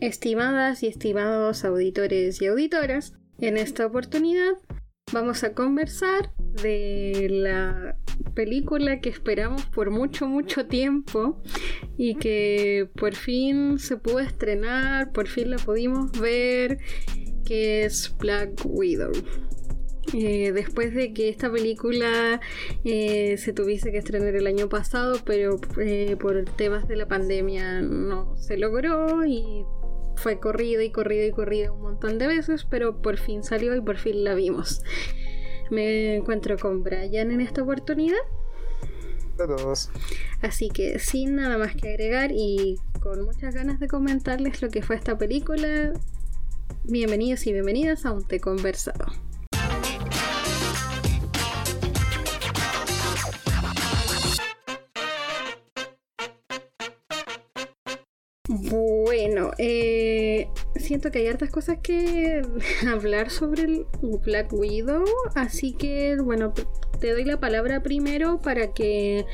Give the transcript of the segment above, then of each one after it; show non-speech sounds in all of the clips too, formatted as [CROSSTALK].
Estimadas y estimados auditores y auditoras, en esta oportunidad vamos a conversar de la película que esperamos por mucho, mucho tiempo y que por fin se pudo estrenar, por fin la pudimos ver, que es Black Widow. Eh, después de que esta película eh, se tuviese que estrenar el año pasado, pero eh, por temas de la pandemia no se logró y fue corrida y corrida y corrida un montón de veces, pero por fin salió y por fin la vimos. Me encuentro con Brian en esta oportunidad. Todos. Así que sin nada más que agregar y con muchas ganas de comentarles lo que fue esta película, bienvenidos y bienvenidas a un té conversado. Bueno, eh, siento que hay hartas cosas que [LAUGHS] hablar sobre el Black Widow, así que bueno, te doy la palabra primero para que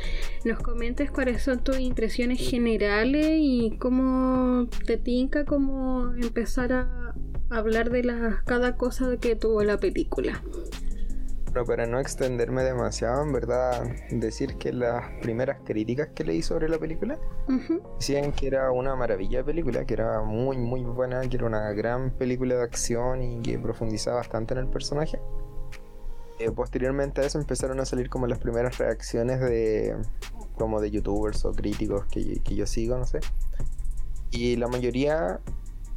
nos comentes cuáles son tus impresiones generales y cómo te tinca cómo empezar a hablar de la, cada cosa que tuvo la película. Pero para no extenderme demasiado, en verdad, decir que las primeras críticas que leí sobre la película decían que era una maravilla de película, que era muy, muy buena, que era una gran película de acción y que profundizaba bastante en el personaje. Eh, posteriormente a eso empezaron a salir como las primeras reacciones de como de youtubers o críticos que, que yo sigo, no sé. Y la mayoría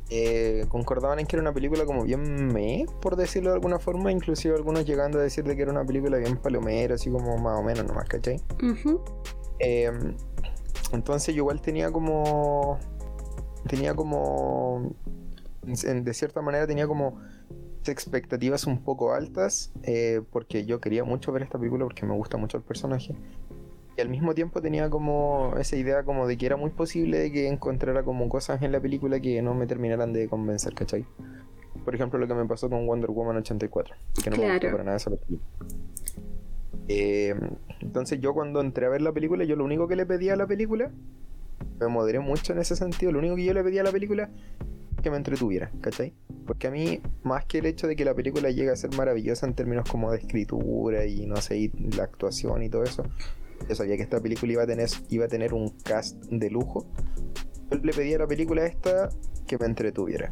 eh, concordaban en que era una película como bien me, por decirlo de alguna forma, inclusive algunos llegando a decir de que era una película bien palomera, así como más o menos nomás, ¿cachai? Em, entonces yo igual tenía como... Tenía como... de cierta manera tenía como expectativas un poco altas, eh, porque yo quería mucho ver esta película porque me gusta mucho el personaje. Y al mismo tiempo tenía como esa idea como de que era muy posible de que encontrara como cosas en la película que no me terminaran de convencer, ¿cachai? Por ejemplo, lo que me pasó con Wonder Woman 84, que no me gustó para nada esa película. Eh, entonces yo cuando entré a ver la película, yo lo único que le pedía a la película, me moderé mucho en ese sentido, lo único que yo le pedía a la película que me entretuviera, ¿cachai? Porque a mí, más que el hecho de que la película llegue a ser maravillosa en términos como de escritura y no sé, y la actuación y todo eso, yo sabía que esta película iba a tener, iba a tener un cast de lujo. Yo le pedí a la película esta que me entretuviera.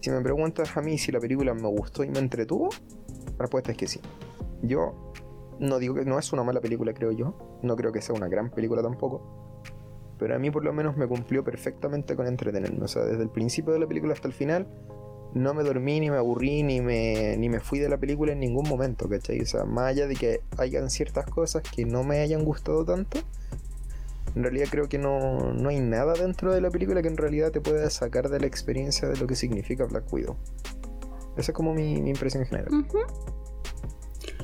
Si me preguntas a mí si la película me gustó y me entretuvo, la respuesta es que sí. Yo no digo que no es una mala película, creo yo. No creo que sea una gran película tampoco. Pero a mí por lo menos me cumplió perfectamente con entretenerme. O sea, desde el principio de la película hasta el final no me dormí, ni me aburrí, ni me, ni me fui de la película en ningún momento, ¿cachai? O sea, más allá de que hayan ciertas cosas que no me hayan gustado tanto, en realidad creo que no, no hay nada dentro de la película que en realidad te pueda sacar de la experiencia de lo que significa Black Widow. Esa es como mi, impresión general.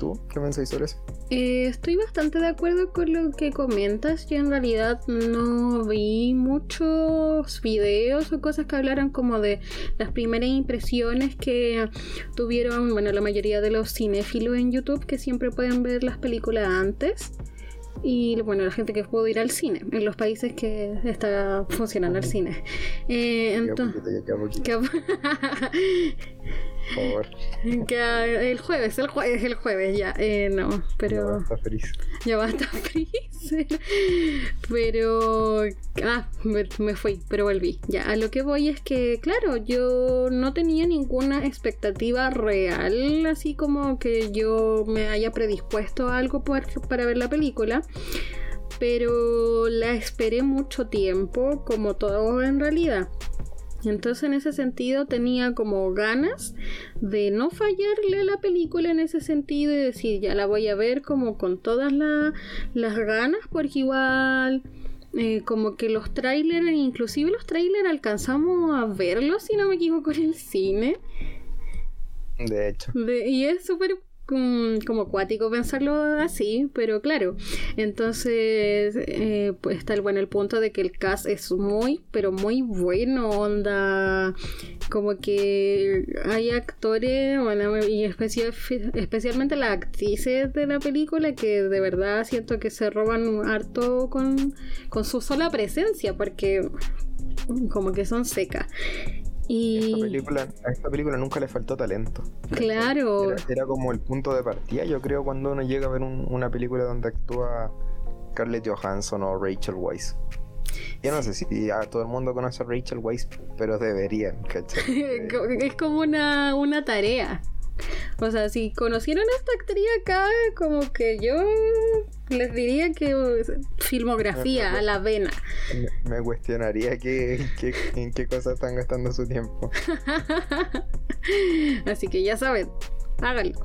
¿Tú qué pensáis sobre eso? Eh, estoy bastante de acuerdo con lo que comentas. Yo en realidad no vi muchos videos o cosas que hablaran como de las primeras impresiones que tuvieron, bueno, la mayoría de los cinéfilos en YouTube que siempre pueden ver las películas antes y bueno, la gente que pudo ir al cine, en los países que está funcionando el cine. Eh, entonces, [LAUGHS] Por favor. el jueves, el jueves, el jueves, ya. Eh, no, pero. Ya basta feliz. Ya basta [LAUGHS] feliz. pero. Ah, me, fui, pero volví. Ya, a lo que voy es que, claro, yo no tenía ninguna expectativa real, así como que yo me haya predispuesto a algo para ver la película pero la esperé mucho tiempo, como todo en realidad. Entonces en ese sentido tenía como ganas de no fallarle a la película en ese sentido y decir ya la voy a ver como con todas las ganas porque igual eh, como que los trailers, inclusive los trailers alcanzamos a verlos si no me equivoco en el cine. De hecho. y es súper como acuático pensarlo así, pero claro, entonces eh, pues está el, bueno, el punto de que el cast es muy, pero muy bueno, onda, como que hay actores, bueno, y especial, especialmente las actrices de la película que de verdad siento que se roban harto con, con su sola presencia, porque como que son secas. Y... a esta película nunca le faltó talento. Claro. Era, como el punto de partida, yo creo, cuando uno llega a ver una película donde actúa Scarlett Johansson o Rachel Weisz. Yo no sé si a todo el mundo conoce a Rachel Weisz, pero deberían, ¿cachai? [LAUGHS] es como una, una tarea. O sea, si conocieron a esta actriz acá, como que yo les diría que filmografía a la vena. Me, cuestionaría que, en qué cosas están gastando su tiempo. [LAUGHS] Así que ya saben, háganlo.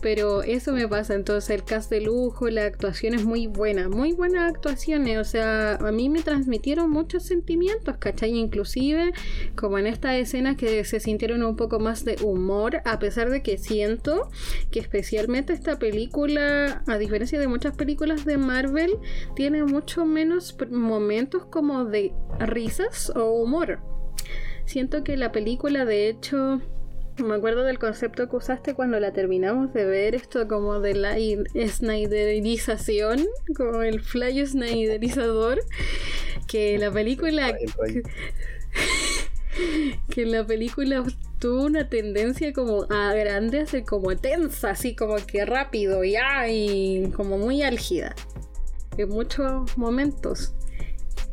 Pero eso me pasa, entonces el cast de lujo, la actuación es muy buena, muy buenas actuaciones, o sea, a mí me transmitieron muchos sentimientos, ¿cachai? Inclusive como en esta escena que se sintieron un poco más de humor, a pesar de que siento que especialmente esta película, a diferencia de muchas películas de Marvel, tiene mucho menos momentos como de risas o humor. Siento que la película de hecho me acuerdo del concepto que usaste cuando la terminamos de ver, esto como de la snyderización, como el fly snyderizador, que la película... [LAUGHS] que la película tuvo una tendencia como a grande, a ser como tensa, así como que rápido y, y como muy álgida en muchos momentos.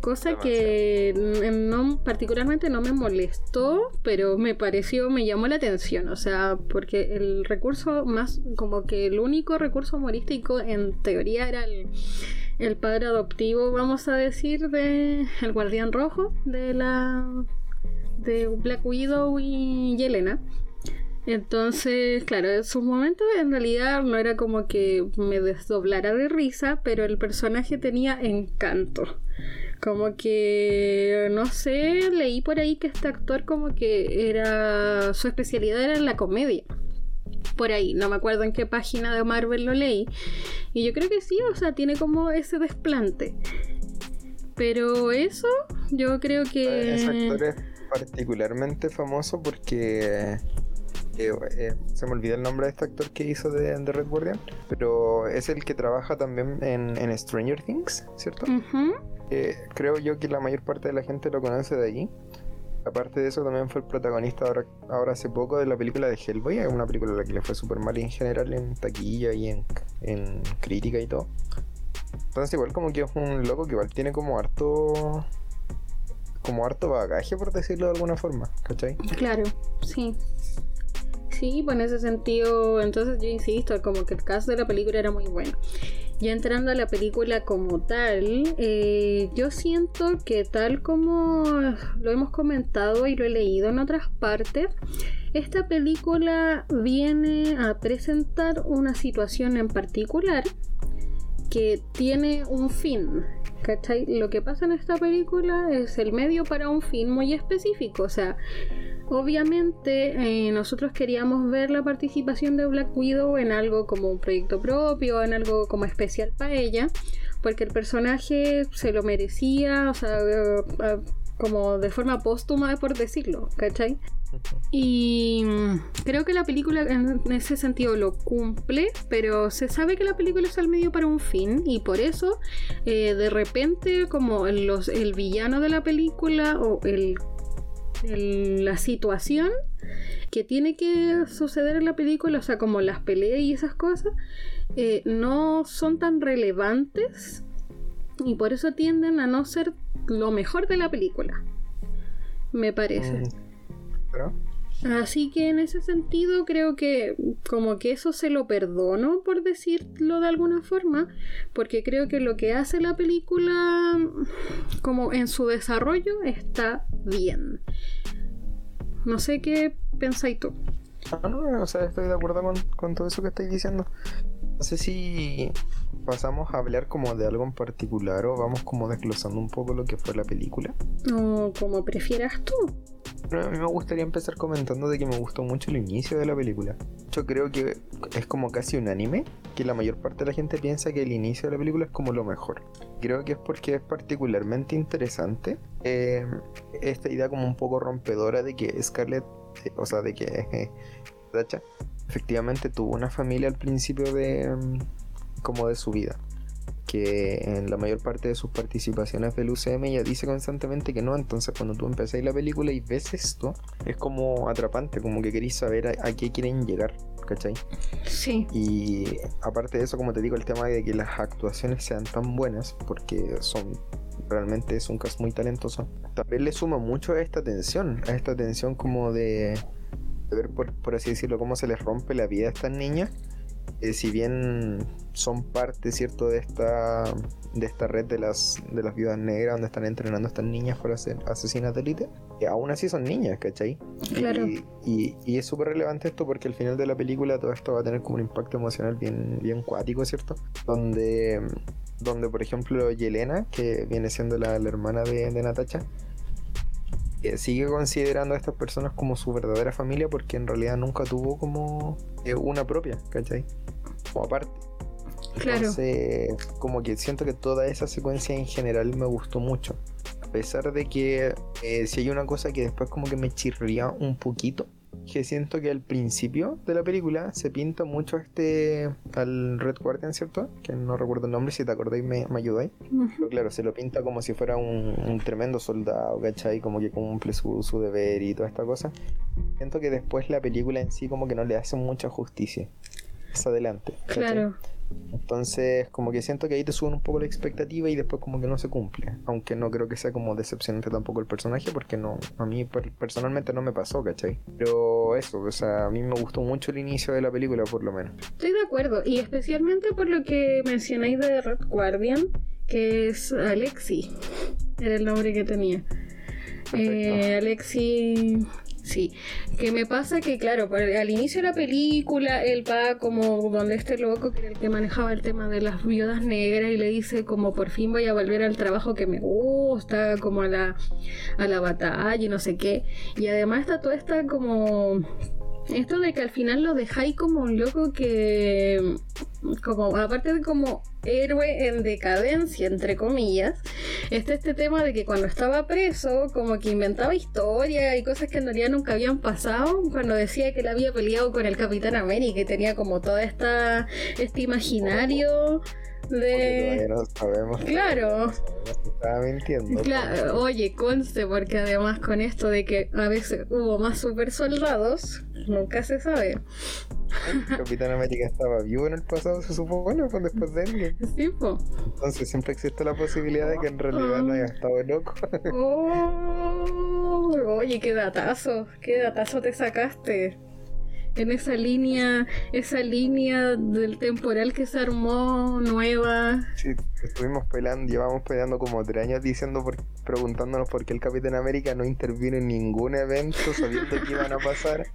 Cosa que no, particularmente no me molestó, pero me pareció, me llamó la atención. O sea, porque el recurso más, como que el único recurso humorístico en teoría era el, padre adoptivo, vamos a decir, de el guardián rojo de la de Black Widow y Yelena. Entonces, claro, en sus momentos en realidad no era como que me desdoblara de risa, pero el personaje tenía encanto. Como que, no sé, leí por ahí que este actor como que era, su especialidad era en la comedia. Por ahí, no me acuerdo en qué página de Marvel lo leí. Y yo creo que sí, o sea, tiene como ese desplante. Pero eso, yo creo que... Ese actor es particularmente famoso porque... Eh, eh, se me olvidó el nombre de este actor que hizo de, Red Guardian, pero es el que trabaja también en, Stranger Things, ¿cierto? Creo yo que la mayor parte de la gente lo conoce de allí. Aparte de eso, también fue el protagonista ahora, ahora hace poco de la película de Hellboy, una película a la que le fue súper mal en general en taquilla y en, en crítica y todo. Entonces igual como que es un loco que igual tiene como harto como harto bagaje por decirlo de alguna forma, ¿cachai? Claro, sí. Sí, pues en ese sentido, entonces yo insisto, como que el caso de la película era muy bueno. Ya entrando a la película como tal, eh, yo siento que tal como lo hemos comentado y lo he leído en otras partes, esta película viene a presentar una situación en particular que tiene un fin. ¿Cachai? Lo que pasa en esta película es el medio para un fin muy específico. O sea, Obviamente eh, nosotros queríamos ver la participación de Black Widow en algo como un proyecto propio, en algo como especial para ella, porque el personaje se lo merecía, o sea, eh, eh, como de forma póstuma, por decirlo, ¿cachai? Y mm, creo que la película en ese sentido lo cumple, pero se sabe que la película es al medio para un fin y por eso de repente como los, el villano de la película o el la situación que tiene que suceder en la película, o sea, como las peleas y esas cosas, eh, no son tan relevantes y por eso tienden a no ser lo mejor de la película, me parece. Mm. Así que en ese sentido creo que como que eso se lo perdono por decirlo de alguna forma, porque creo que lo que hace la película como en su desarrollo está bien. No sé qué pensáis tú. No, no, o sea, estoy de acuerdo con, con todo eso que estáis diciendo. No sé si pasamos a hablar como de algo en particular o vamos como desglosando un poco lo que fue la película. O como prefieras tú a mí me gustaría empezar comentando de que me gustó mucho el inicio de la película. Yo creo que es como casi unánime que la mayor parte de la gente piensa que el inicio de la película es como lo mejor. Creo que es porque es particularmente interesante eh, esta idea como un poco rompedora de que Scarlett, eh, o sea, de que [LAUGHS] Dacha efectivamente tuvo una familia al principio de mm, como de su vida porque en la mayor parte de sus participaciones del UCM ella dice constantemente que no, entonces cuando tú empezáis la película y ves esto, es como atrapante, como que queréis saber a, qué quieren llegar, ¿cachai? Sí. Y aparte de eso, como te digo, el tema de que las actuaciones sean tan buenas, porque son realmente es un cast muy talentoso, también le suma mucho a esta tensión, a esta tensión como de, ver, por, por así decirlo, cómo se les rompe la vida a estas niñas eh, si bien son parte, ¿cierto?, de esta, de esta red de las, de las viudas negras donde están entrenando a estas niñas para ser asesinas de élite, que aún así son niñas, ¿cachai? Claro. Y, y, es súper relevante esto porque al final de la película todo esto va a tener como un impacto emocional bien, bien cuático, ¿cierto? Donde, donde por ejemplo, Yelena, que viene siendo la, hermana de, de Natacha, sigue considerando a estas personas como su verdadera familia porque en realidad nunca tuvo como eh, una propia, ¿cachai? O aparte. Claro. Entonces, como que siento que toda esa secuencia en general me gustó mucho. A pesar de que eh, si hay una cosa que después como que me chirría un poquito, que siento que al principio de la película se pinta mucho este al Red Guardian, ¿cierto? Que no recuerdo el nombre, si te acordáis me, me ayudáis. Pero claro, se lo pinta como si fuera un, tremendo soldado, ¿cachai? Como que cumple su, su deber y toda esta cosa. Siento que después la película en sí como que no le hace mucha justicia. Es adelante. Claro. Entonces, como que siento que ahí te suben un poco la expectativa y después como que no se cumple. Aunque no creo que sea como decepcionante tampoco el personaje, porque no, a mí personalmente no me pasó, ¿cachai? Pero eso, o sea, a mí me gustó mucho el inicio de la película, por lo menos. Estoy de acuerdo, y especialmente por lo que mencionáis de Red Guardian, que es Alexi, era el nombre que tenía. Eh, Alexi Sí, que me pasa que, claro, al inicio de la película, él va como donde este loco, que era el que manejaba el tema de las viudas negras, y le dice como por fin voy a volver al trabajo que me gusta, como a la, a la batalla y no sé qué. Y además está toda esta como esto de que al final lo dejáis como un loco que, como aparte de como héroe en decadencia, entre comillas, está este tema de que cuando estaba preso, como que inventaba historia y cosas que en realidad nunca habían pasado, cuando decía que él había peleado con el Capitán América y tenía como toda esta este imaginario de... no sabemos. Claro. [LAUGHS] estaba mintiendo. Claro, oye, conste, porque además con esto de que a veces hubo más super soldados, nunca se sabe. [LAUGHS] Capitán América estaba vivo en el pasado, se supone, fue después de él. Sí, po. Entonces siempre existe la posibilidad de que en realidad no haya estado loco. oh, oye, qué datazo, qué datazo te sacaste en esa línea, esa línea del temporal que se armó nueva. Sí, estuvimos peleando, llevamos peleando como tres años diciendo, preguntándonos por qué el Capitán América no intervino en ningún evento sabiendo que iban a pasar.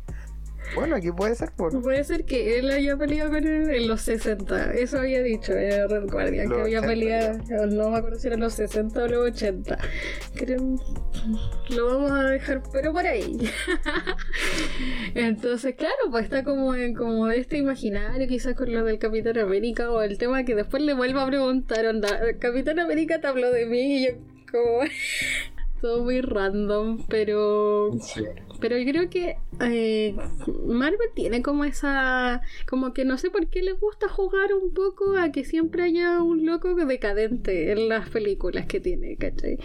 Bueno, aquí puede ser por. Puede ser que él haya peleado con él en los 60. Eso había dicho eh, Red Guardian, que había peleado. No me acuerdo si eran los 60 o los 80. Creo. Lo vamos a dejar, pero por ahí. [LAUGHS] Entonces, claro, pues está como, en, como de este imaginario, quizás con lo del Capitán América o el tema que después le vuelvo a preguntar: onda, Capitán América te habló de mí y yo, como [LAUGHS] todo muy random, pero pero yo creo que eh, Marvel tiene como esa como que no sé por qué le gusta jugar un poco a que siempre haya un loco decadente en las películas que tiene, ¿cachai?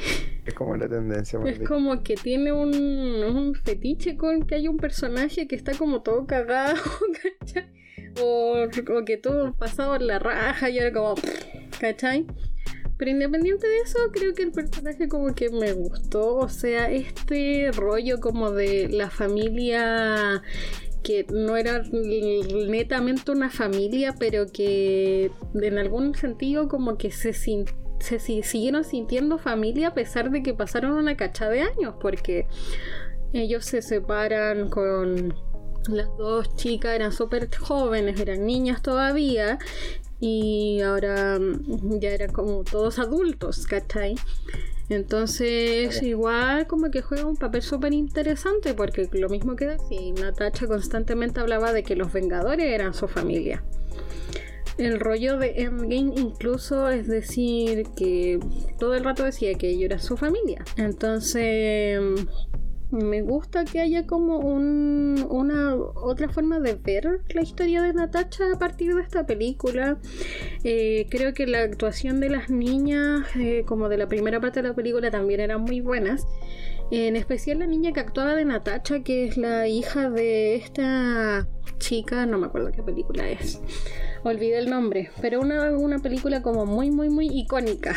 Es como la tendencia. Es como que tiene un, un fetiche con que hay un personaje que está como todo cagado, [LAUGHS] ¿cachai? O, o que todo pasado en la raja y ahora como, ¿cachai? Pero independiente de eso, creo que el personaje como que me gustó. O sea, este rollo como de la familia que no era netamente una familia, pero que en algún sentido como que se, se siguieron sintiendo familia a pesar de que pasaron una cacha de años, porque ellos se separan con las dos chicas, eran súper jóvenes, eran niñas todavía, y ahora mm, ya eran como todos adultos, ¿cachai? Entonces, igual como que juega un papel súper interesante porque lo mismo que decía, Natacha constantemente hablaba de que los Vengadores eran su familia. El rollo de Endgame incluso es decir que todo el rato decía que ellos eran su familia. Entonces, me gusta que haya como un, una otra forma de ver la historia de Natacha a partir de esta película. Eh, creo que la actuación de las niñas, eh, como de la primera parte de la película, también eran muy buenas. En especial la niña que actuaba de Natacha, que es la hija de esta chica, no me acuerdo qué película es. Olvidé el nombre, pero una, una película como muy, muy, muy icónica.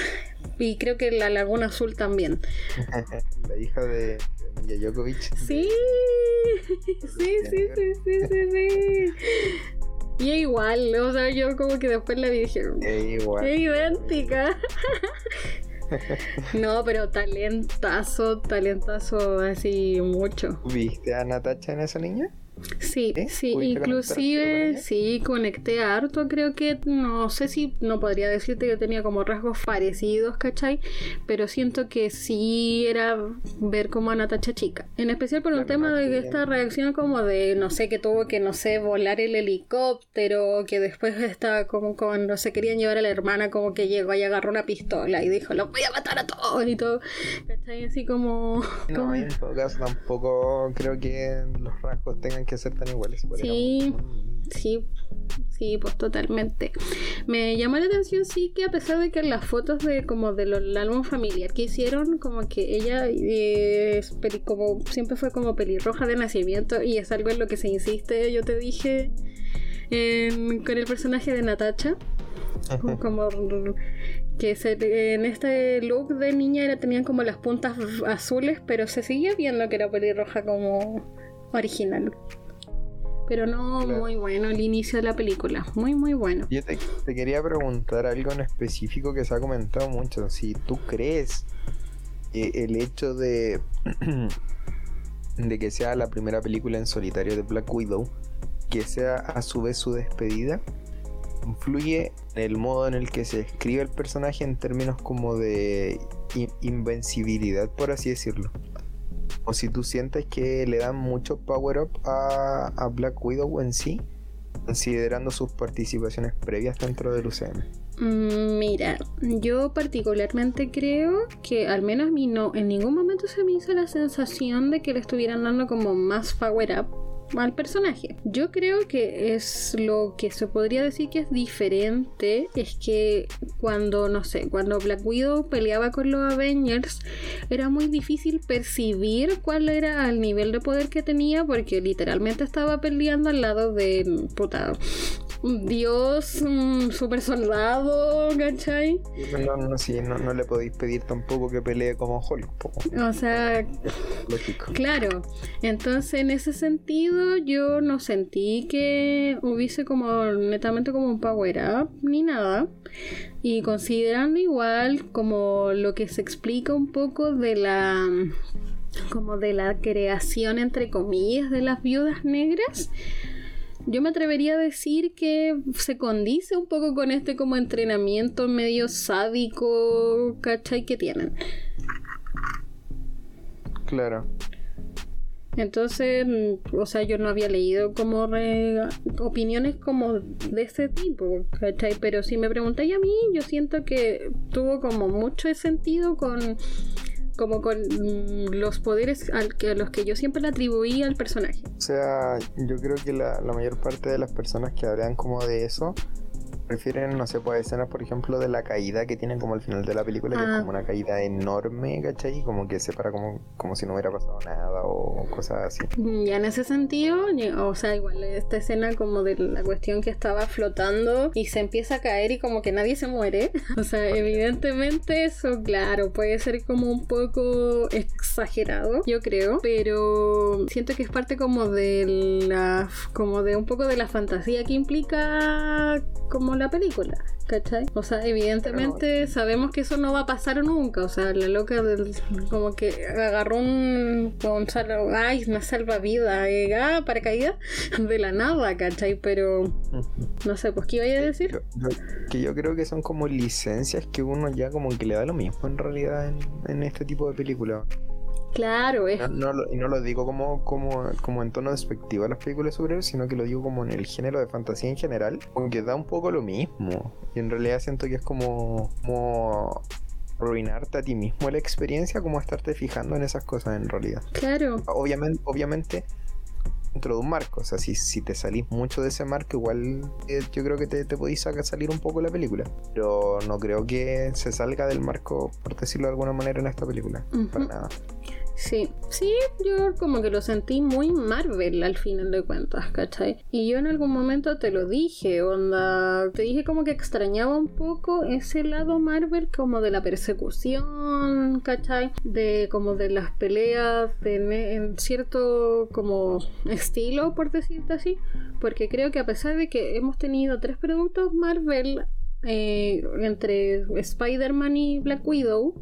Y creo que La Laguna Azul también. [LAUGHS] la hija de, Milla Djokovic. Sí, sí, sí, sí, sí, sí, [LAUGHS] sí. Y es igual, o sea, yo como que después la vi y dije, es igual. Es idéntica. [LAUGHS] no, pero talentazo, talentazo así mucho. ¿Viste a Natacha en esa niña? Sí, sí, inclusive sí, conecté harto, creo que no sé si no podría decirte que tenía como rasgos parecidos, ¿cachai? Pero siento que sí era ver como a Natacha chica, en especial por el tema de que esta reacción como de, no sé, que tuvo que, no sé, volar el helicóptero, que después estaba como cuando se querían llevar a la hermana como que llegó y agarró una pistola y dijo, lo voy a matar a todos y todo, ¿cachai? Así como... No, en todo caso tampoco creo que los rasgos tengan que ser tan iguales. Sí, sí, sí, pues totalmente. Me llamó la atención, sí, que a pesar de que las fotos de como del álbum familiar que hicieron, como que ella es como siempre fue como pelirroja de nacimiento y es algo en lo que se insiste, yo te dije, con el personaje de Natacha. como que en este look de niña era, tenían como las puntas azules, pero se seguía viendo que era pelirroja como original. Pero no muy bueno el inicio de la película. Muy, muy bueno. Yo te, quería preguntar algo en específico que se ha comentado mucho. Si tú crees que el hecho de, [CLEARS THROAT] de que sea la primera película en solitario de Black Widow, que sea a su vez su despedida, influye en el modo en el que se escribe el personaje en términos como de invencibilidad, por así decirlo o si tú sientes que le dan mucho power up a, Black Widow en sí, considerando sus participaciones previas dentro del UCM. Mm, mira, yo particularmente creo que al menos a mí no, en ningún momento se me hizo la sensación de que le estuvieran dando como más power up al personaje. Yo creo que es lo que se podría decir que es diferente, es que cuando, no sé, cuando Black Widow peleaba con los Avengers, era muy difícil percibir cuál era el nivel de poder que tenía, porque literalmente estaba peleando al lado de puta dios, un super soldado, ¿cachai? No, no, sí, no, le podéis pedir tampoco que pelee como Hulk. O sea, claro. Entonces, en ese sentido, yo no sentí que hubiese como netamente como un power up ni nada. Y considerando igual como lo que se explica un poco de la como de la creación entre comillas de las viudas negras yo me atrevería a decir que se condice un poco con este como entrenamiento medio sádico, ¿cachai? que tienen. Claro. Entonces, o sea, yo no había leído como opiniones como de ese tipo, ¿cachai? Pero si me preguntáis a mí, yo siento que tuvo como mucho sentido con como con los poderes al que, a los que yo siempre le atribuía al personaje. O sea, yo creo que la, la mayor parte de las personas que hablan como de eso prefieren, no sé, pues escenas, por ejemplo, de la caída que tienen como al final de la película, que es ah. como una caída enorme, ¿cachai? Como que se para como, como si no hubiera pasado nada o cosas así. Ya en ese sentido, o sea, igual esta escena como de la cuestión que estaba flotando y se empieza a caer y como que nadie se muere. [LAUGHS] O sea, evidentemente eso, claro, puede ser como un poco exagerado, yo creo, pero siento que es parte como de la, como de un poco de la fantasía que implica como la película, ¿cachai? O sea, evidentemente sabemos que eso no va a pasar nunca, o sea, la loca del, como que agarró un, un ay, una salvavidas, eh, ah, paracaídas [LAUGHS] de la nada, ¿cachai? Pero no sé, pues, ¿qué iba a decir? que yo creo que son como licencias que uno ya como que le da lo mismo en realidad en, en este tipo de películas. Claro, es. No, y no lo digo como, como, como en tono despectivo a las películas sobre sino que lo digo como en el género de fantasía en general, aunque da un poco lo mismo. Y en realidad siento que es como, como arruinarte a ti mismo la experiencia como estarte fijando en esas cosas en realidad. Claro. Obviamente, obviamente dentro de un marco. O sea, si, si te salís mucho de ese marco, igual eh, yo creo que te, te podéis salir un poco la película. Pero no creo que se salga del marco, por decirlo de alguna manera, en esta película. Para nada. Sí, sí, yo como que lo sentí muy Marvel al final de cuentas, ¿cachai? Y yo en algún momento te lo dije, onda, te dije como que extrañaba un poco ese lado Marvel como de la persecución, ¿cachai? De como de las peleas en cierto como estilo, por decirte así, porque creo que a pesar de que hemos tenido tres productos Marvel eh, entre Spider-Man y Black Widow,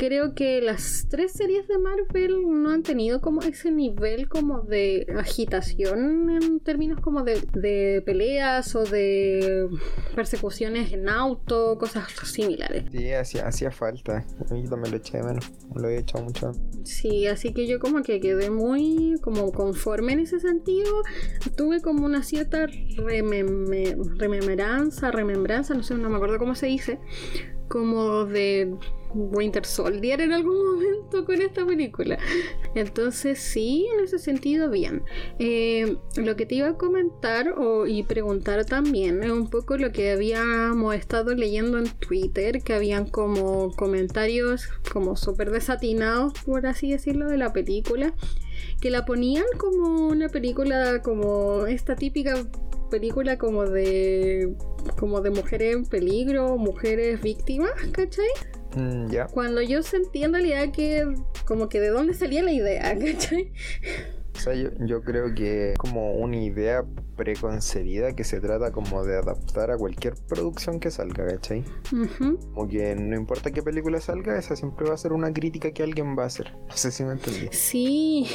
creo que las tres series de Marvel no han tenido como ese nivel como de agitación en términos como de, peleas o de persecuciones en auto, cosas similares. Sí, hacía, hacía falta. A mí también lo eché de menos. Lo he echado mucho. Sí, así que yo como que quedé muy como conforme en ese sentido. Tuve como una cierta remembranza, remembranza, no sé, no me acuerdo cómo se dice como de Winter Soldier en algún momento con esta película. Entonces sí, en ese sentido bien. Eh, lo que te iba a comentar o, y preguntar también es un poco lo que habíamos estado leyendo en Twitter, que habían como comentarios como súper desatinados, por así decirlo, de la película, que la ponían como una película como esta típica película como de como de mujeres en peligro, mujeres víctimas, ¿cachai? Mm. Cuando yo sentí en realidad que como que de dónde salía la idea, [LAUGHS] ¿cachai? O sea, yo, yo creo que como una idea preconcebida que se trata como de adaptar a cualquier producción que salga, ¿cachai? Como que no importa qué película salga, esa siempre va a ser una crítica que alguien va a hacer. No sé si me entendí. Sí.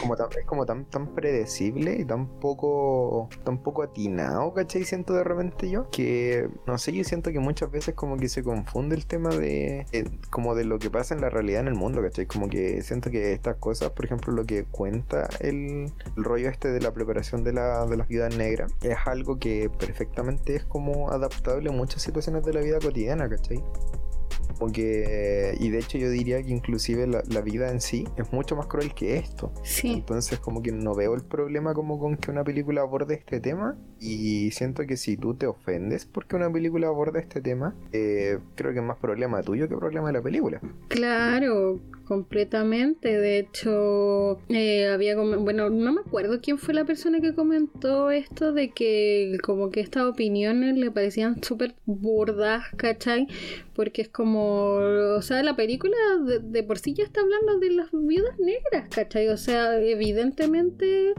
Como, tan, es como tan, tan predecible y tan poco, tan poco atinado, ¿cachai? Siento de repente yo que, no sé, yo siento que muchas veces como que se confunde el tema de, eh, como de lo que pasa en la realidad en el mundo, ¿cachai? Como que siento que estas cosas, por ejemplo, lo que cuenta el, rollo este de la preparación de la, de la negra es algo que perfectamente es como adaptable a muchas situaciones de la vida cotidiana, ¿cachai? Porque, y de hecho yo diría que inclusive la, vida en sí es mucho más cruel que esto. Sí. Entonces como que no veo el problema como con que una película aborde este tema y siento que si tú te ofendes porque una película aborda este tema, eh, creo que es más problema tuyo que problema de la película. Claro, completamente. De hecho, eh, había bueno, no me acuerdo quién fue la persona que comentó esto de que como que estas opiniones le parecían súper burdas, ¿cachai? Porque es como, o sea, la película de, por sí ya está hablando de las viudas negras, ¿cachai? O sea, evidentemente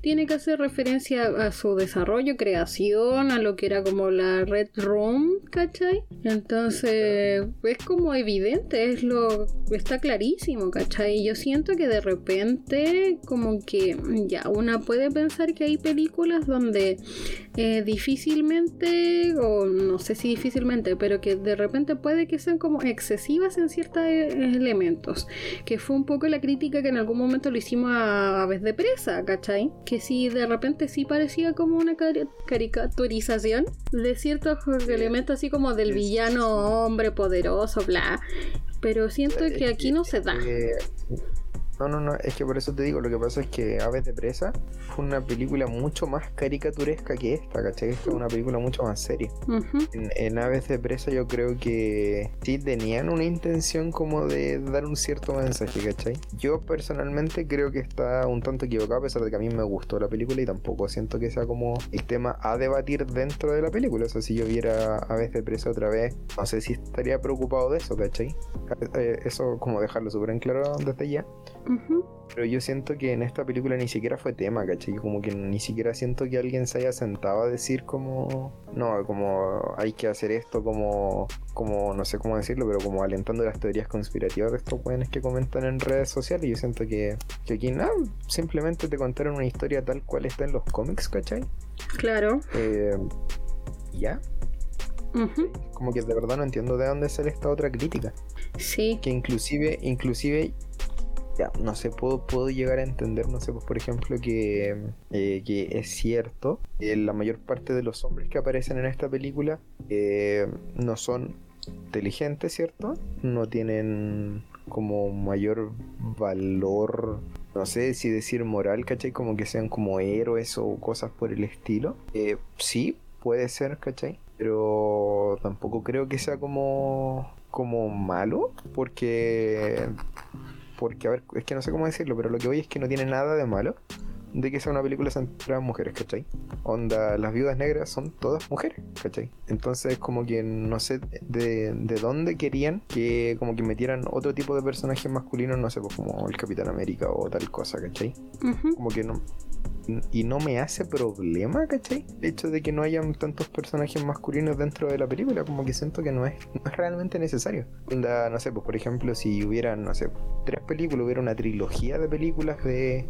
tiene que hacer referencia a su desarrollo, creación, a lo que era como la Red Room, ¿cachai? Entonces, es como evidente, es lo, está clarísimo, ¿cachai? Y yo siento que de repente, como que ya una puede pensar que hay películas donde eh, difícilmente, o no sé si difícilmente, pero que de repente puede que sean como excesivas en ciertos eh, elementos. Que fue un poco la crítica que en algún momento lo hicimos a Aves de Presa, ¿cachai? Que si de repente sí parecía como una caricaturización de ciertos elementos así como del villano hombre poderoso, bla. Pero siento que aquí no se da. No, no, no, es que por eso te digo, lo que pasa es que Aves de Presa fue una película mucho más caricaturesca que esta, ¿cachai? Esta es una película mucho más seria. en, Aves de Presa yo creo que sí tenían una intención como de dar un cierto mensaje, ¿cachai? Yo personalmente creo que está un tanto equivocado a pesar de que a mí me gustó la película y tampoco siento que sea como el tema a debatir dentro de la película. O sea, si yo viera Aves de Presa otra vez, no sé si estaría preocupado de eso, ¿cachai? Eh, eso como dejarlo súper en claro desde ya. Pero yo siento que en esta película ni siquiera fue tema, ¿cachai? Como que ni siquiera siento que alguien se haya sentado a decir como... No, como hay que hacer esto como... Como, no sé cómo decirlo, pero como alentando las teorías conspirativas de estos jóvenes que comentan en redes sociales. Yo siento que, que aquí nada, simplemente te contaron una historia tal cual está en los cómics, ¿cachai? Claro. Eh, ya. Como que de verdad no entiendo de dónde sale esta otra crítica. Sí. Que inclusive, inclusive ya, no sé, puedo, puedo llegar a entender, no sé, pues por ejemplo, que, eh, que es cierto, que la mayor parte de los hombres que aparecen en esta película eh, no son inteligentes, ¿cierto? No tienen como mayor valor, no sé si decir moral, ¿cachai? Como que sean como héroes o cosas por el estilo. Eh, sí, puede ser, ¿cachai? Pero tampoco creo que sea como, como malo, porque porque, a ver, es que no sé cómo decirlo, pero lo que voy es que no tiene nada de malo de que sea una película centrada en mujeres, ¿cachai? Onda, las viudas negras son todas mujeres, ¿cachai? Entonces, como que no sé de, de dónde querían que como que metieran otro tipo de personajes masculinos, no sé, pues como el Capitán América o tal cosa, ¿cachai? Como que no, y no me hace problema, ¿cachai? El hecho de que no hayan tantos personajes masculinos dentro de la película, como que siento que no es, [LAUGHS] no es realmente necesario. Onda, no sé, pues por ejemplo, si hubieran, no sé, tres películas, hubiera una trilogía de películas de,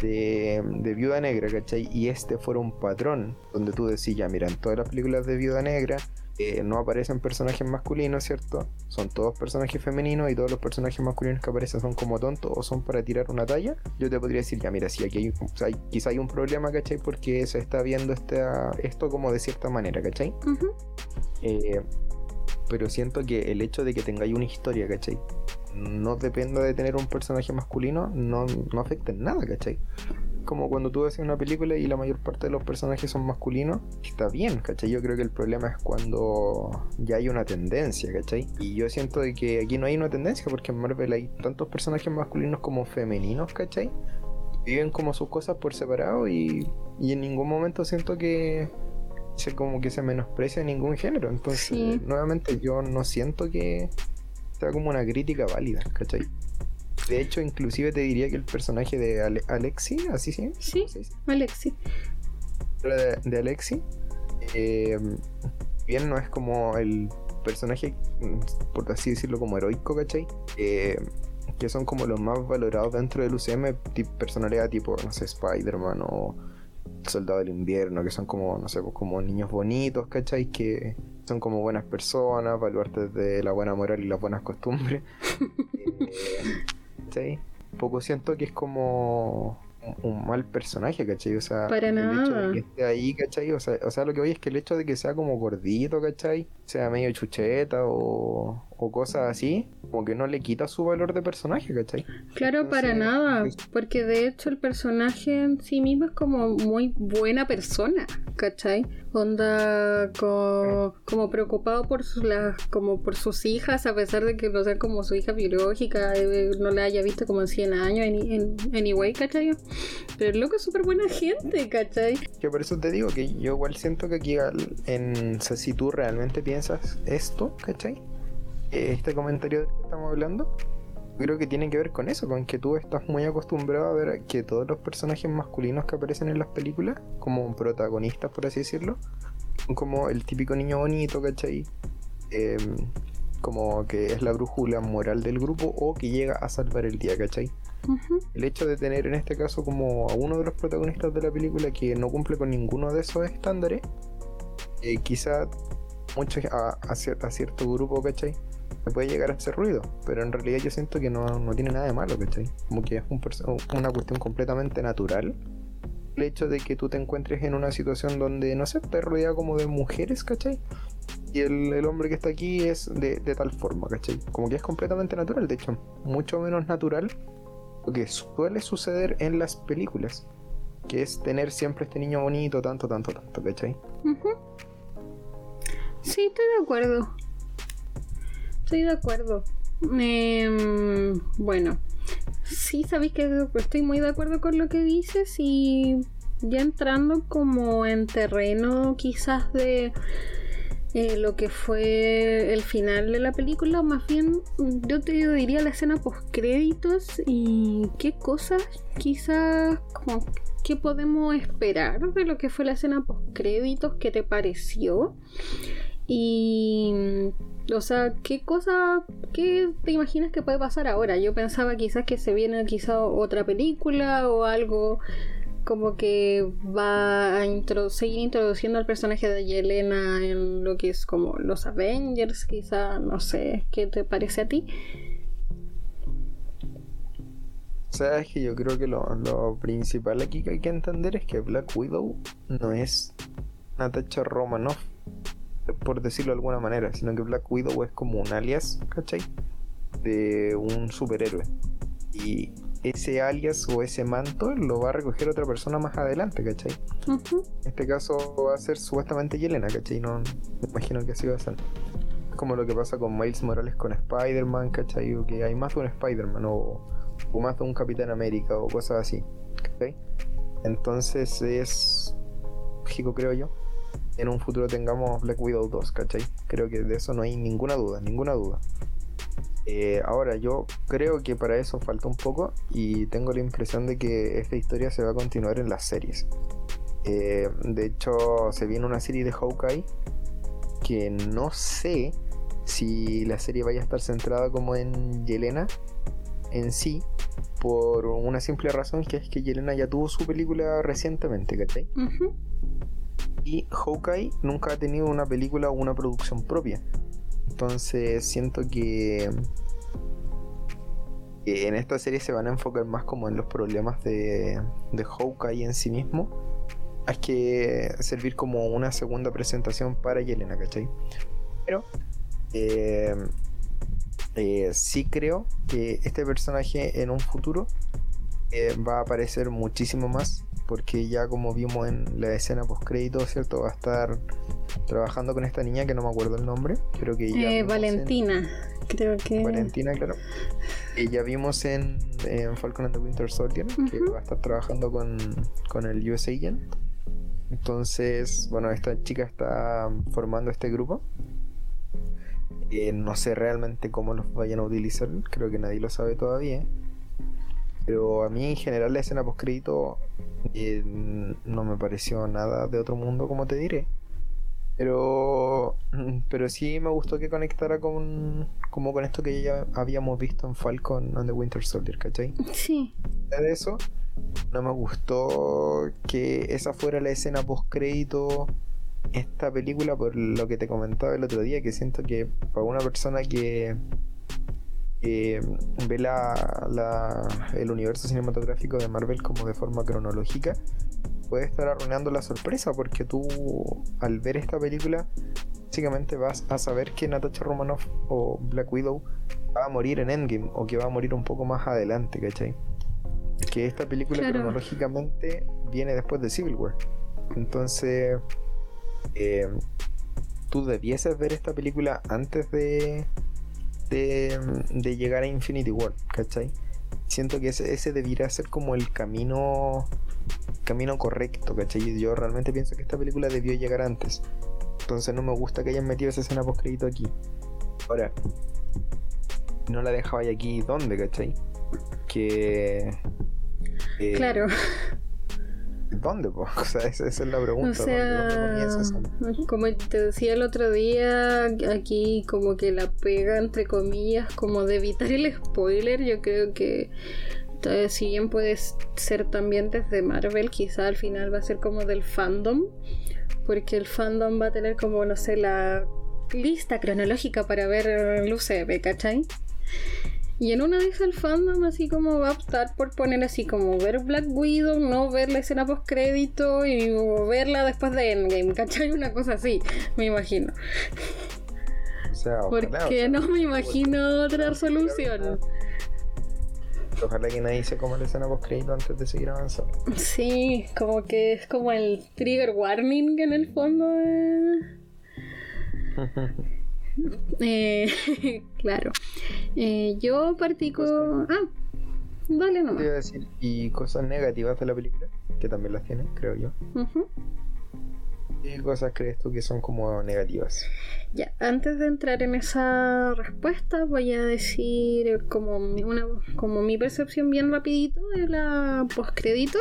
de, Viuda Negra, ¿cachai? Y este fuera un patrón donde tú decís, ya, mira, en todas las películas de Viuda Negra eh, no aparecen personajes masculinos, ¿cierto? Son todos personajes femeninos y todos los personajes masculinos que aparecen son como tontos o son para tirar una talla. Yo te podría decir, ya, mira, si aquí hay, quizá hay un problema, ¿cachai? Porque se está viendo esto como de cierta manera, ¿cachai? eh, pero siento que el hecho de que tengáis una historia, ¿cachai? No dependa de tener un personaje masculino, no, no afecta en nada, ¿cachai? Como cuando tú ves una película y la mayor parte de los personajes son masculinos, está bien, ¿cachai? Yo creo que el problema es cuando ya hay una tendencia, ¿cachai? Y yo siento de que aquí no hay una tendencia porque en Marvel hay tantos personajes masculinos como femeninos, ¿cachai? Viven como sus cosas por separado y, y en ningún momento siento que se como que se menosprecia ningún género. Entonces, nuevamente, yo no siento que sea como una crítica válida, ¿cachai? De hecho, inclusive te diría que el personaje de Alexi, así sí. Sí, Alexi. De, de Alexi, eh, bien no es como el personaje, por así decirlo, como heroico, ¿cachai? Eh, que son como los más valorados dentro del UCM, personalidad tipo, no sé, Spider-Man o Soldado del Invierno, que son como, no sé, pues como niños bonitos, ¿cachai? Que son como buenas personas, evaluarte de la buena moral y las buenas costumbres. [LAUGHS] ¿cachai? Poco siento que es como un mal personaje, ¿cachai? O sea, Para el hecho de que esté ahí, ¿cachai? O sea, o sea, lo que voy es que el hecho de que sea como gordito, ¿cachai? Sea medio chucheta o, o cosas así, como que no le quita su valor de personaje, ¿cachai? Claro, para nada, porque de hecho el personaje en sí mismo es como muy buena persona, ¿cachai? Onda como preocupado por sus, como por sus hijas, a pesar de que no sea como su hija biológica, eh, no la haya visto como en 100 años, en, anyway, ¿cachai? Pero el loco es súper buena gente, ¿cachai? Que por eso te digo que yo igual siento que aquí, en, si tú realmente piensas esto, ¿cachai? este comentario del que estamos hablando, creo que tiene que ver con eso, con que tú estás muy acostumbrado a ver que todos los personajes masculinos que aparecen en las películas, como protagonistas por así decirlo, son como el típico niño bonito, ¿cachai? Em, como que es la brújula moral del grupo o que llega a salvar el día, ¿cachai? El hecho de tener en este caso como a uno de los protagonistas de la película que no cumple con ninguno de esos estándares, eh, quizá mucho a, a, cierto grupo, ¿cachai? me puede llegar a hacer ruido, pero en realidad yo siento que no, tiene nada de malo, ¿cachai? Como que es una cuestión completamente natural. El hecho de que tú te encuentres en una situación donde, no sé, estás rodeado como de mujeres, ¿cachai? Y el, hombre que está aquí es de, tal forma, ¿cachai? Como que es completamente natural, de hecho, mucho menos natural lo que suele suceder en las películas, que es tener siempre este niño bonito, tanto, tanto, tanto, ¿cachai? Sí, estoy de acuerdo. Estoy de acuerdo. Em, bueno, sí, sabéis que estoy muy de acuerdo con lo que dices y ya entrando como en terreno quizás de eh, lo que fue el final de la película, más bien yo te diría la escena post créditos y qué cosas quizás como qué podemos esperar de lo que fue la escena post créditos, qué te pareció y o sea, ¿qué cosa, qué te imaginas que puede pasar ahora? Yo pensaba quizás que se viene quizá otra película o algo como que va a seguir introduciendo al personaje de Yelena en lo que es como los Avengers, quizá, no sé, ¿qué te parece a ti? Sabes que yo creo que lo, lo, principal aquí que hay que entender es que Black Widow no es Natasha Romanoff por decirlo de alguna manera, sino que Black Widow es como un alias, ¿cachai? De un superhéroe. Y ese alias o ese manto lo va a recoger otra persona más adelante, ¿cachai? En este caso va a ser supuestamente Yelena, ¿cachai? No me imagino que así va a ser. Como lo que pasa con Miles Morales con Spider-Man, ¿cachai? O que hay más de un Spider-Man o, o más de un Capitán América o cosas así, ¿cachai? Entonces es lógico, creo yo, en un futuro tengamos Black Widow 2, ¿cachai? Creo que de eso no hay ninguna duda, ninguna duda. Eh, ahora, yo creo que para eso falta un poco y tengo la impresión de que esta historia se va a continuar en las series. Eh, de hecho, se viene una serie de Hawkeye que no sé si la serie vaya a estar centrada como en Yelena en sí, por una simple razón que es que Yelena ya tuvo su película recientemente, ¿cachai? Y Hawkeye nunca ha tenido una película o una producción propia. Entonces siento que, en esta serie se van a enfocar más como en los problemas de, de Hawkeye en sí mismo. Hay que servir como una segunda presentación para Yelena, ¿cachai? Pero eh, eh, sí creo que este personaje en un futuro eh, va a aparecer muchísimo más porque ya como vimos en la escena post crédito, ¿cierto? Va a estar trabajando con esta niña que no me acuerdo el nombre, creo que ella eh, Valentina, creo que Valentina, claro. Ella vimos en, Falcon and the Winter Soldier que va a estar trabajando con, con el US Agent. Entonces, bueno, esta chica está formando este grupo. Eh, no sé realmente cómo los vayan a utilizar, creo que nadie lo sabe todavía. Pero a mí en general la escena post crédito eh, no me pareció nada de otro mundo, como te diré. Pero, pero sí me gustó que conectara con, como con esto que ya habíamos visto en Falcon and the Winter Soldier, ¿cachai? Sí. De eso, no me gustó que esa fuera la escena post crédito esta película por lo que te comentaba el otro día, que siento que para una persona que ve la, el universo cinematográfico de Marvel como de forma cronológica, puede estar arruinando la sorpresa porque tú al ver esta película básicamente vas a saber que Natasha Romanoff o Black Widow va a morir en Endgame o que va a morir un poco más adelante, ¿cachai? Que esta película cronológicamente viene después de Civil War. Entonces, eh, tú debieses ver esta película antes de, de, llegar a Infinity War, ¿cachai? Siento que ese, ese debiera ser como el camino camino correcto, ¿cachai? Yo realmente pienso que esta película debió llegar antes. Entonces no me gusta que hayan metido esa escena post crédito aquí. Ahora, no la dejaba aquí, ¿dónde, cachai? Que. Claro. ¿Dónde? Po? [LAUGHS] O sea, esa, es la pregunta. O sea, como te decía el otro día, aquí como que la pega, entre comillas, como de evitar el spoiler, yo creo que si bien puede ser también desde Marvel, quizá al final va a ser como del fandom, porque el fandom va a tener como, no sé, la lista cronológica para ver el UCB, ¿cachai? Y en una vez el fandom así como va a optar por poner así como ver Black Widow, no ver la escena post crédito y verla después de Endgame, ¿cachai? Una cosa así, me imagino. O sea, Porque no me imagino otra solución. Ojalá que nadie se coma la escena post crédito antes de seguir avanzando. Sí, como que es como el trigger warning en el fondo de... [LAUGHS] Eh, [LAUGHS] claro. Eh, yo partí con. Ah, dale nomás. decir, y cosas negativas de la película, que también las tiene, creo yo. ¿Qué cosas crees tú que son como negativas? Ya, antes de entrar en esa respuesta, voy a decir como una, como mi percepción bien rapidito de la postcrédito.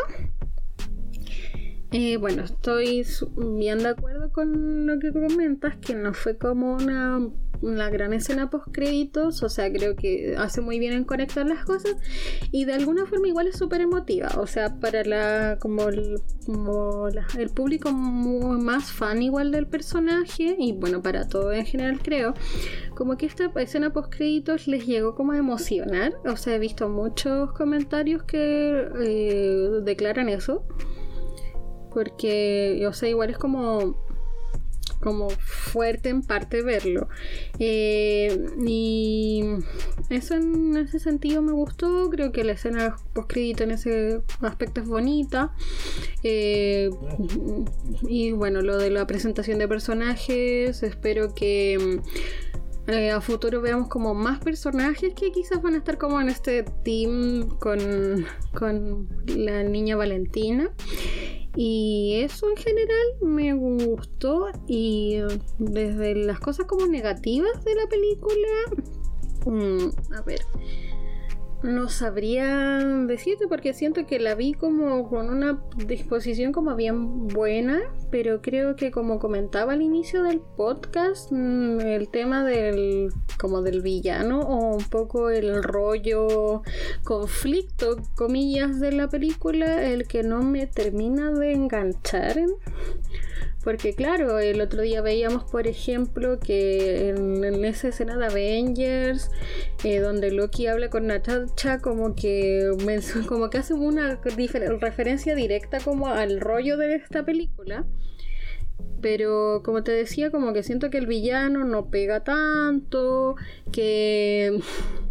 Eh, bueno, estoy bien de acuerdo con lo que comentas, que no fue como una, gran escena post créditos, o sea, creo que hace muy bien en conectar las cosas y de alguna forma igual es súper emotiva, o sea, para la como el, el público más fan igual del personaje y bueno, para todo en general creo, como que esta escena post créditos les llegó como a emocionar, o sea, he visto muchos comentarios que eh, declaran eso. Porque, o sea, igual es como como fuerte en parte verlo. Eh, y eso en ese sentido me gustó. Creo que la escena post crédito en ese aspecto es bonita. Eh, y bueno, lo de la presentación de personajes, espero que eh, a futuro veamos como más personajes que quizás van a estar como en este team con, con la niña Valentina. Y eso en general me gustó. Y desde las cosas como negativas de la película, mm, a ver, no sabría decirte porque siento que la vi como con una disposición como bien buena, pero creo que como comentaba al inicio del podcast, mm, el tema del como del villano o un poco el rollo conflicto comillas de la película, el que no me termina de enganchar. Porque claro, el otro día veíamos, por ejemplo, que en, esa escena de Avengers, eh, donde Loki habla con Natasha, como que, [LAUGHS] como que hace una referencia directa como al rollo de esta película. Pero como te decía, como que siento que el villano no pega tanto, que [LAUGHS]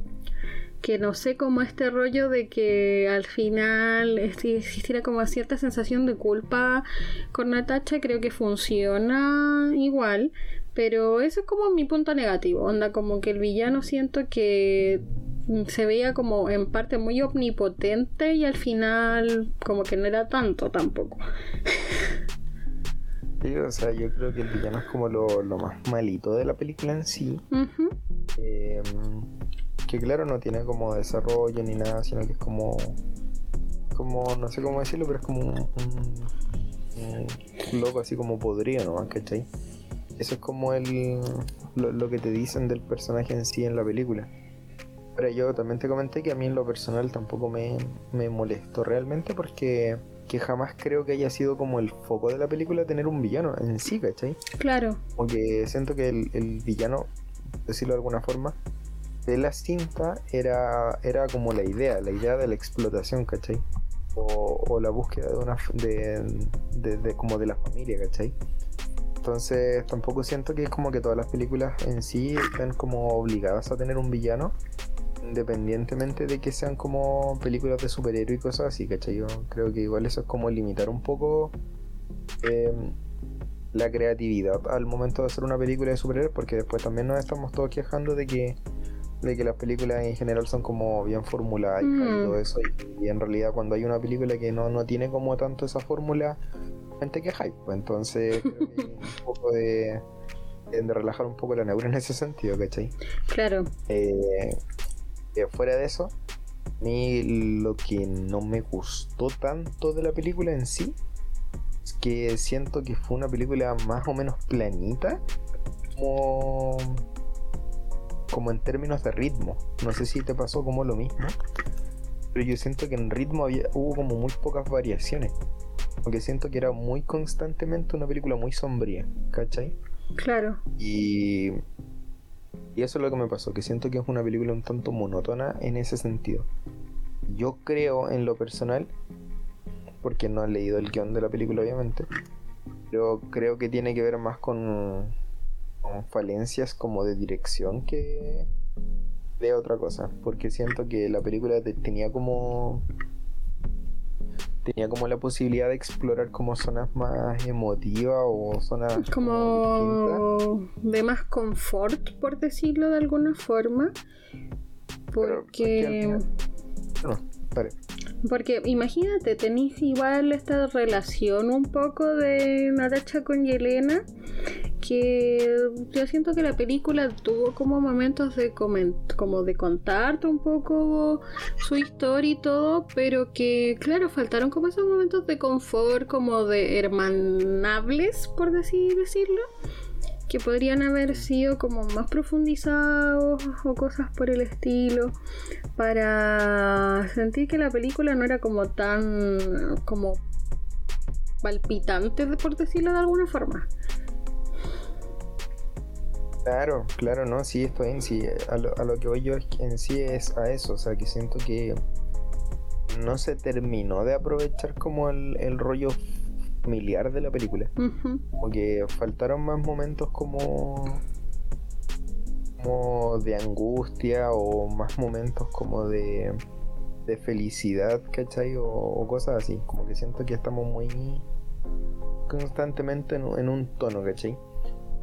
que no sé cómo este rollo de que al final existiera como cierta sensación de culpa con Natacha, creo que funciona igual, pero eso es como mi punto negativo, onda como que el villano siento que se veía como en parte muy omnipotente y al final como que no era tanto tampoco. Sí, o sea, yo creo que el villano es como lo, más malito de la película en sí que claro no tiene como desarrollo ni nada, sino que es como, como no sé cómo decirlo, pero es como un, loco así como podría, ¿no? ¿cachai? Eso es como el, lo, que te dicen del personaje en sí en la película. Pero yo también te comenté que a mí en lo personal tampoco me, me molestó realmente porque que jamás creo que haya sido como el foco de la película tener un villano en sí, ¿cachai? Claro. Porque siento que el, el villano, decirlo de alguna forma, de la cinta era, era como la idea, la idea de la explotación, ¿cachai? O, la búsqueda de una de, como de la familia, ¿cachai? Entonces tampoco siento que es como que todas las películas en sí estén como obligadas a tener un villano, independientemente de que sean como películas de superhéroe y cosas así, ¿cachai? Yo creo que igual eso es como limitar un poco em, la creatividad al momento de hacer una película de superhéroes, porque después también nos estamos todos quejando de que de que las películas en general son como bien formuladas y mm. todo eso. Y, en realidad cuando hay una película que no, no tiene como tanto esa fórmula, gente que hype. Pues entonces [LAUGHS] creo que hay un poco de, de, relajar un poco la neurona en ese sentido, ¿cachai? Claro. Eh, eh, fuera de eso, a mí lo que no me gustó tanto de la película en sí es que siento que fue una película más o menos planita. Como como en términos de ritmo. No sé si te pasó como lo mismo, pero yo siento que en ritmo había, hubo como muy pocas variaciones. Porque siento que era muy constantemente una película muy sombría, ¿cachai? Claro. Y, y eso es lo que me pasó, que siento que es una película un tanto monótona en ese sentido. Yo creo en lo personal, porque no he leído el guion de la película obviamente, pero creo que tiene que ver más con con falencias como de dirección que de otra cosa, porque siento que la película tenía como tenía como la posibilidad de explorar como zonas más emotivas o zonas como, de más confort, por decirlo de alguna forma, porque no, porque imagínate, tenéis igual esta relación un poco de Naracha con Yelena que yo siento que la película tuvo como momentos de como de contarte un poco su historia y todo, pero que claro, faltaron como esos momentos de confort, como de hermanables, por decir decirlo, que podrían haber sido como más profundizados o cosas por el estilo, para sentir que la película no era como tan como palpitante, por decirlo de alguna forma. Claro, claro, no, sí, esto en sí, a lo, a lo que voy yo en sí es a eso, o sea, que siento que no se terminó de aprovechar como el, rollo familiar de la película. Como que faltaron más momentos como como de angustia o más momentos como de, de felicidad, ¿cachai? O, cosas así. Como que siento que estamos muy constantemente en, un tono, ¿cachai?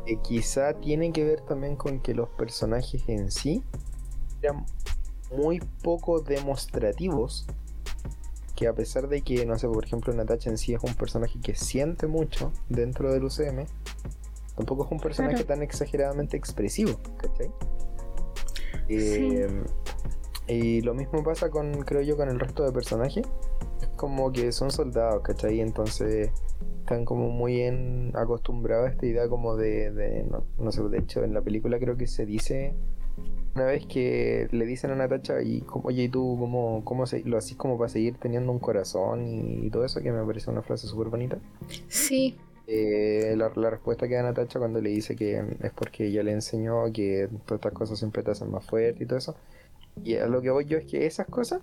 Que quizá tiene que ver también con que los personajes en sí eran muy poco demostrativos. Que a pesar de que, no sé, por ejemplo, Natacha en sí es un personaje que siente mucho dentro del UCM, Tampoco es un personaje tan exageradamente expresivo, ¿cachai? Eh, y lo mismo pasa con, creo yo, con el resto de personajes. Como que son soldados, ¿cachai? Entonces están como muy en, acostumbrados a esta idea como de, no, sé, de hecho en la película creo que se dice una vez que le dicen a Natacha y como, oye, ¿y tú cómo, cómo lo haces como para seguir teniendo un corazón y, y todo eso? Que me parece una frase súper bonita. Sí, eh, la, respuesta que da Natacha cuando le dice que es porque ella le enseñó que todas estas cosas siempre te hacen más fuerte y todo eso. Y a lo que voy yo es que esas cosas,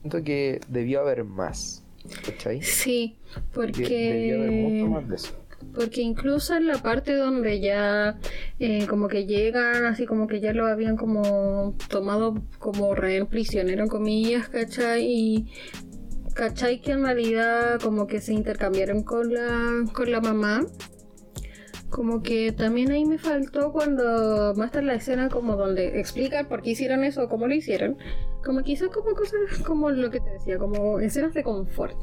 siento que debió haber más. ¿Cachai? Sí, porque. Debió haber mucho más de eso. Porque incluso en la parte donde ya eh, como que llegan, así como que ya lo habían como tomado como rehén prisionero, comillas, ¿cachai? Y ¿Cachai? Que en realidad como que se intercambiaron con la, con la mamá. Como que también ahí me faltó cuando muestran la escena como donde explican por qué hicieron eso o cómo lo hicieron. Como quizás como cosas como lo que te decía, como escenas de confort.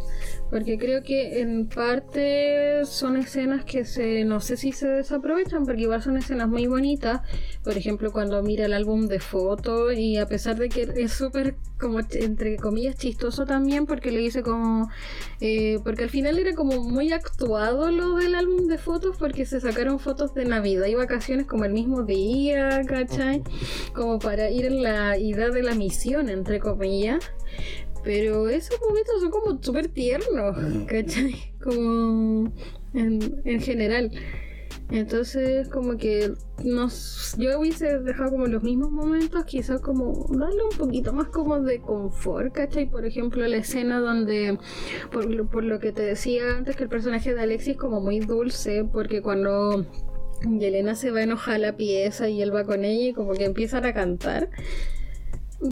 Porque creo que en parte son escenas que se, no sé si se desaprovechan, porque igual son escenas muy bonitas. Por ejemplo, cuando mira el álbum de fotos y a pesar de que es súper como entre comillas chistoso también, porque le dice como, eh, porque al final era como muy actuado lo del álbum de fotos, porque se sacaron fotos de Navidad y vacaciones como el mismo día, ¿cachai? Como para ir en la idea de la misión entre comillas. Pero esos momentos son como súper tiernos, ¿cachai? Como en, general. Entonces, como que nos, yo hubiese dejado como los mismos momentos, quizás como darle un poquito más como de confort, ¿cachai? Por ejemplo, la escena donde, por, por lo que te decía antes, que el personaje de Alexis es como muy dulce, porque cuando Yelena se va a enojar la pieza y él va con ella y como que empiezan a cantar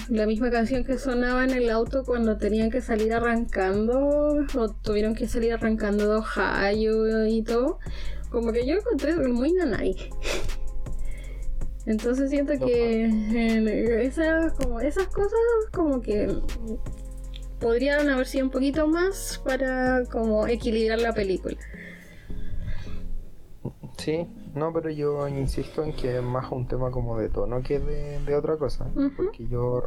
la misma canción que sonaba en el auto cuando tenían que salir arrancando o tuvieron que salir arrancando de Ohio y todo. Como que yo encontré muy nanay. Entonces siento que esas, como esas cosas como que podrían haber sido un poquito más para como equilibrar la película. Sí, no, pero yo insisto en que es más un tema como de tono que de, otra cosa. Porque yo,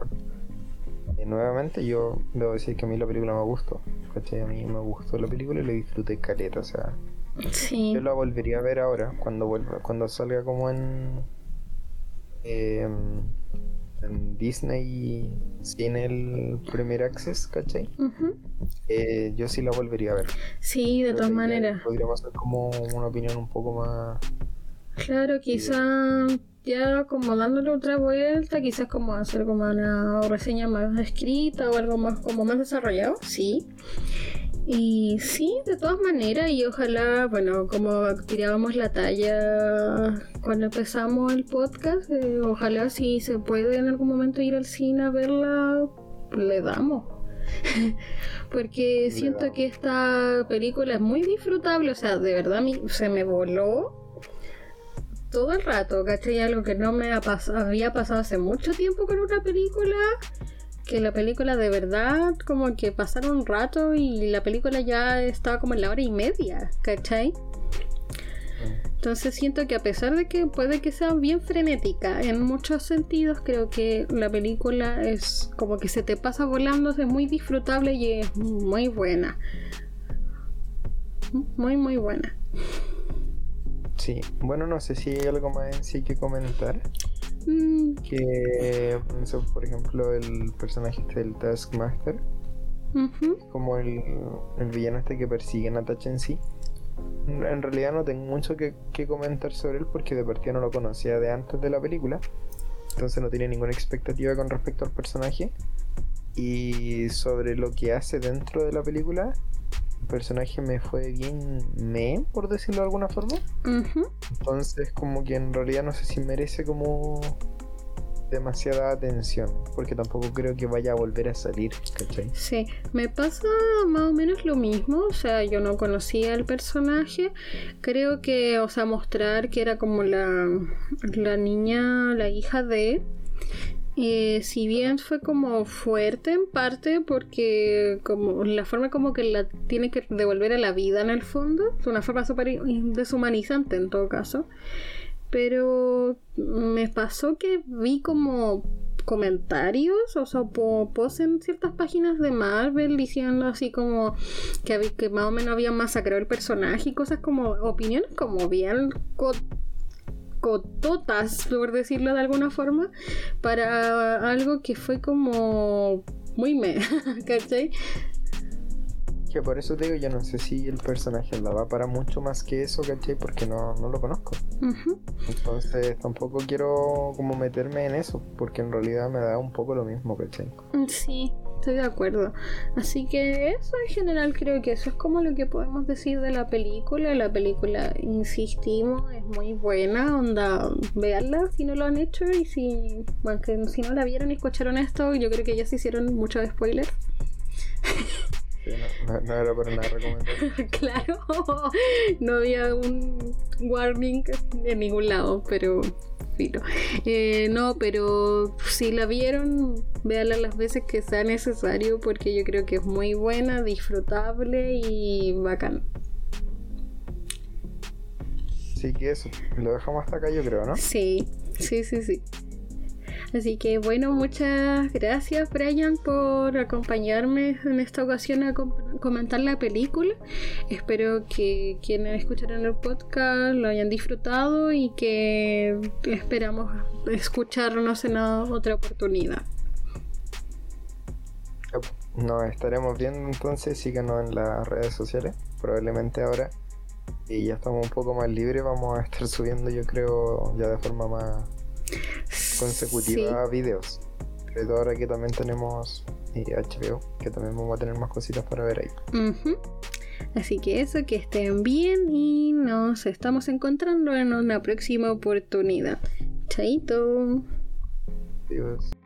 eh, nuevamente, yo debo decir que a mí la película me gustó. A mí me gustó la película y la disfruté caleta. O sea, yo la volvería a ver ahora, cuando vuelva, cuando salga como en. Em, en Disney sin el Premier Access, ¿cachai? Eh, yo sí la volvería a ver. Sí, de todas maneras. Podríamos hacer como una opinión un poco más Claro, quizá ya como dándole otra vuelta, quizás como hacer como una reseña más escrita o algo más como más desarrollado, sí. Y sí, de todas maneras, y ojalá, bueno, como tirábamos la talla cuando empezamos el podcast, eh, ojalá si se puede en algún momento ir al cine a verla, le damos. [LAUGHS] Porque siento que esta película es muy disfrutable, o sea, de verdad se me voló todo el rato, ¿cachai? Algo que no me ha había pasado hace mucho tiempo con una película. Que la película de verdad, como que pasaron un rato y la película ya estaba como en la hora y media, ¿cachai? Entonces siento que a pesar de que puede que sea bien frenética en muchos sentidos, creo que la película es como que se te pasa volando, es muy disfrutable y es muy buena. Muy, muy buena. Sí, bueno, no sé si hay algo más en sí que comentar. Mm. Que, por ejemplo, el personaje este del Taskmaster, como el, villano este que persigue a Natasha en sí. En realidad no tengo mucho que, comentar sobre él porque de partida no lo conocía de antes de la película. Entonces no tenía ninguna expectativa con respecto al personaje. Y sobre lo que hace dentro de la película, personaje me fue bien me, por decirlo de alguna forma. Entonces, como que en realidad no sé si merece como demasiada atención, porque tampoco creo que vaya a volver a salir, ¿cachai? Sí, me pasa más o menos lo mismo, o sea, yo no conocía al personaje, creo que, o sea, mostrar que era como la, la niña, la hija de... Eh, si bien fue como fuerte en parte porque como la forma como que la tiene que devolver a la vida en el fondo, es una forma súper deshumanizante en todo caso pero me pasó que vi como comentarios, o sea, post en ciertas páginas de Marvel diciendo así como que, que más o menos había masacrado el personaje y cosas como opiniones como bien cototas, por decirlo de alguna forma, para algo que fue como muy me, [LAUGHS] ¿cachai? Que por eso te digo, yo no sé si el personaje la va para mucho más que eso, ¿cachai? Porque no, lo conozco. Entonces tampoco quiero como meterme en eso, porque en realidad me da un poco lo mismo, ¿cachai? Sí, estoy de acuerdo. Así que eso en general creo que eso es como lo que podemos decir de la película. La película, insistimos, es muy buena, onda, veanla si no lo han hecho y si, bueno, que si no la vieron y escucharon esto, yo creo que ya se hicieron muchos spoilers. no, era para nada recomendable. [LAUGHS] claro, [LAUGHS] no había un warning en ningún lado, pero filo. Eh, no, pero si la vieron, véanla las veces que sea necesario porque yo creo que es muy buena, disfrutable y bacán. Sí, que eso, lo dejamos hasta acá yo creo, ¿no? Sí, sí, sí, sí. Así que bueno, muchas gracias Brian por acompañarme en esta ocasión a comentar la película. Espero que quienes escucharon el podcast lo hayan disfrutado y que esperamos escucharnos en otra oportunidad. Nos estaremos viendo entonces, síganos en las redes sociales, probablemente ahora. Y ya estamos un poco más libres, vamos a estar subiendo yo creo ya de forma más consecutiva videos. Pero ahora que también tenemos HBO, que también vamos a tener más cositas para ver ahí. Así que eso, que estén bien y nos estamos encontrando en una próxima oportunidad. Chaito. Adiós.